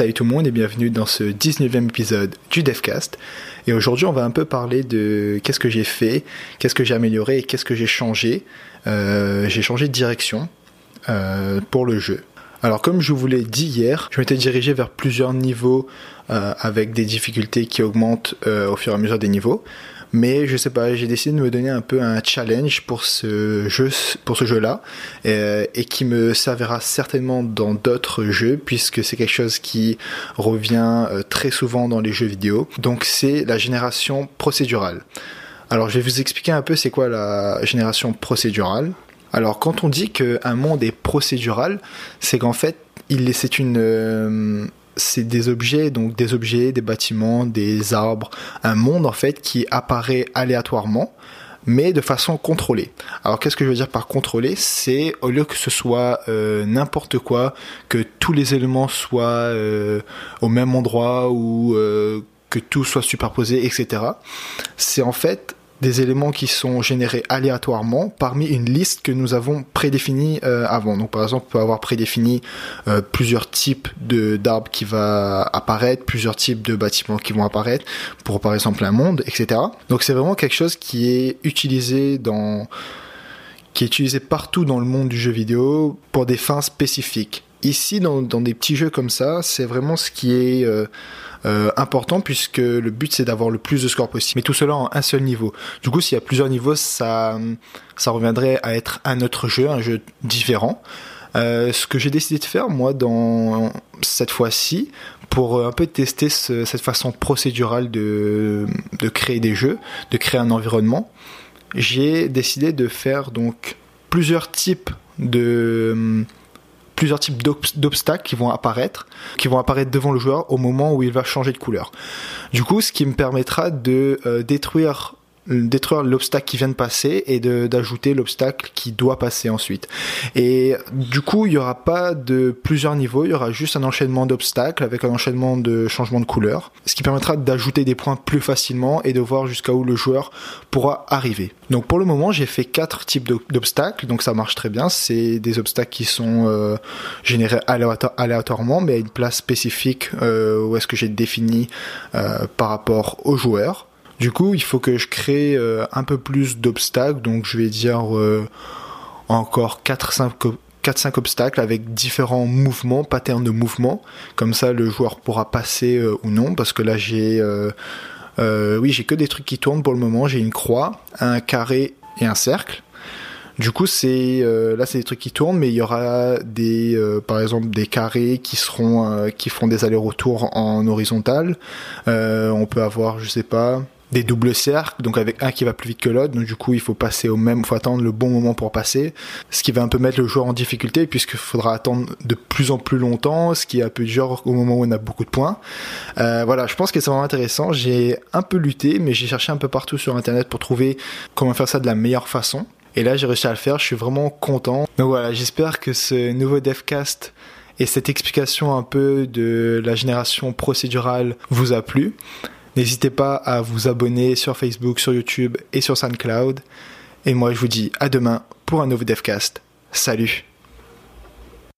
Salut tout le monde et bienvenue dans ce 19e épisode du DevCast. Et aujourd'hui, on va un peu parler de qu'est-ce que j'ai fait, qu'est-ce que j'ai amélioré et qu'est-ce que j'ai changé. Euh, j'ai changé de direction euh, pour le jeu. Alors comme je vous l'ai dit hier, je m'étais dirigé vers plusieurs niveaux euh, avec des difficultés qui augmentent au fur et à mesure des niveaux mais je sais pas, j'ai décidé de me donner un peu un challenge pour ce jeu, pour ce jeu-là, euh, et qui me servira certainement dans d'autres jeux, puisque c'est quelque chose qui revient euh, très souvent dans les jeux vidéo. Donc c'est la génération procédurale. Alors je vais vous expliquer un peu c'est quoi la génération procédurale. Alors quand on dit qu'un monde est procédural, c'est qu'en fait c'est une euh, c'est des objets, donc des objets, des bâtiments, des arbres, un monde en fait qui apparaît aléatoirement mais de façon contrôlée. Alors qu'est-ce que je veux dire par contrôlé C'est au lieu que ce soit euh, n'importe quoi, que tous les éléments soient euh, au même endroit ou euh, que tout soit superposé, etc. C'est en fait des éléments qui sont générés aléatoirement parmi une liste que nous avons prédéfinie euh, avant. Donc par exemple, on peut avoir prédéfini euh, plusieurs types d'arbres qui va apparaître, plusieurs types de bâtiments qui vont apparaître pour par exemple un monde, etc. Donc c'est vraiment quelque chose qui est utilisé dans qui est utilisé partout dans le monde du jeu vidéo pour des fins spécifiques. Ici, dans, dans des petits jeux comme ça, c'est vraiment ce qui est euh, euh, important puisque le but c'est d'avoir le plus de scores possible. Mais tout cela en un seul niveau. Du coup, s'il y a plusieurs niveaux, ça, ça reviendrait à être un autre jeu, un jeu différent. Euh, ce que j'ai décidé de faire moi dans cette fois-ci pour un peu tester cette façon procédurale de, de créer des jeux, de créer un environnement, j'ai décidé de faire donc plusieurs types de plusieurs types d'obstacles qui vont apparaître, qui vont apparaître devant le joueur au moment où il va changer de couleur. Du coup, ce qui me permettra de euh, détruire détruire l'obstacle qui vient de passer et d'ajouter l'obstacle qui doit passer ensuite. Et du coup, il n'y aura pas de plusieurs niveaux, il y aura juste un enchaînement d'obstacles avec un enchaînement de changement de couleur, ce qui permettra d'ajouter des points plus facilement et de voir jusqu'à où le joueur pourra arriver. Donc pour le moment, j'ai fait quatre types d'obstacles, donc ça marche très bien. C'est des obstacles qui sont euh, générés aléatoirement, mais à une place spécifique euh, où est-ce que j'ai défini euh, par rapport aux joueurs. Du coup, il faut que je crée euh, un peu plus d'obstacles, donc je vais dire euh, encore 4-5 obstacles avec différents mouvements, patterns de mouvement. Comme ça, le joueur pourra passer euh, ou non, parce que là, j'ai... oui, j'ai que des trucs qui tournent pour le moment. J'ai une croix, un carré et un cercle. Du coup, c'est là, c'est des trucs qui tournent, mais il y aura des, par exemple, des carrés qui seront, feront des allers-retours en horizontal. on peut avoir, je sais pas, des doubles cercles, donc avec un qui va plus vite que l'autre, donc du coup il faut passer au même, faut attendre le bon moment pour passer, ce qui va un peu mettre le joueur en difficulté puisqu'il faudra attendre de plus en plus longtemps, ce qui est un peu dur au moment où on a beaucoup de points. Euh, voilà, je pense que c'est vraiment intéressant. J'ai un peu lutté, mais j'ai cherché un peu partout sur internet pour trouver comment faire ça de la meilleure façon. Et là j'ai réussi à le faire, je suis vraiment content. Donc voilà, j'espère que ce nouveau devcast et cette explication un peu de la génération procédurale vous a plu. N'hésitez pas à vous abonner sur Facebook, sur YouTube et sur SoundCloud. Et moi, je vous dis à demain pour un nouveau DevCast. Salut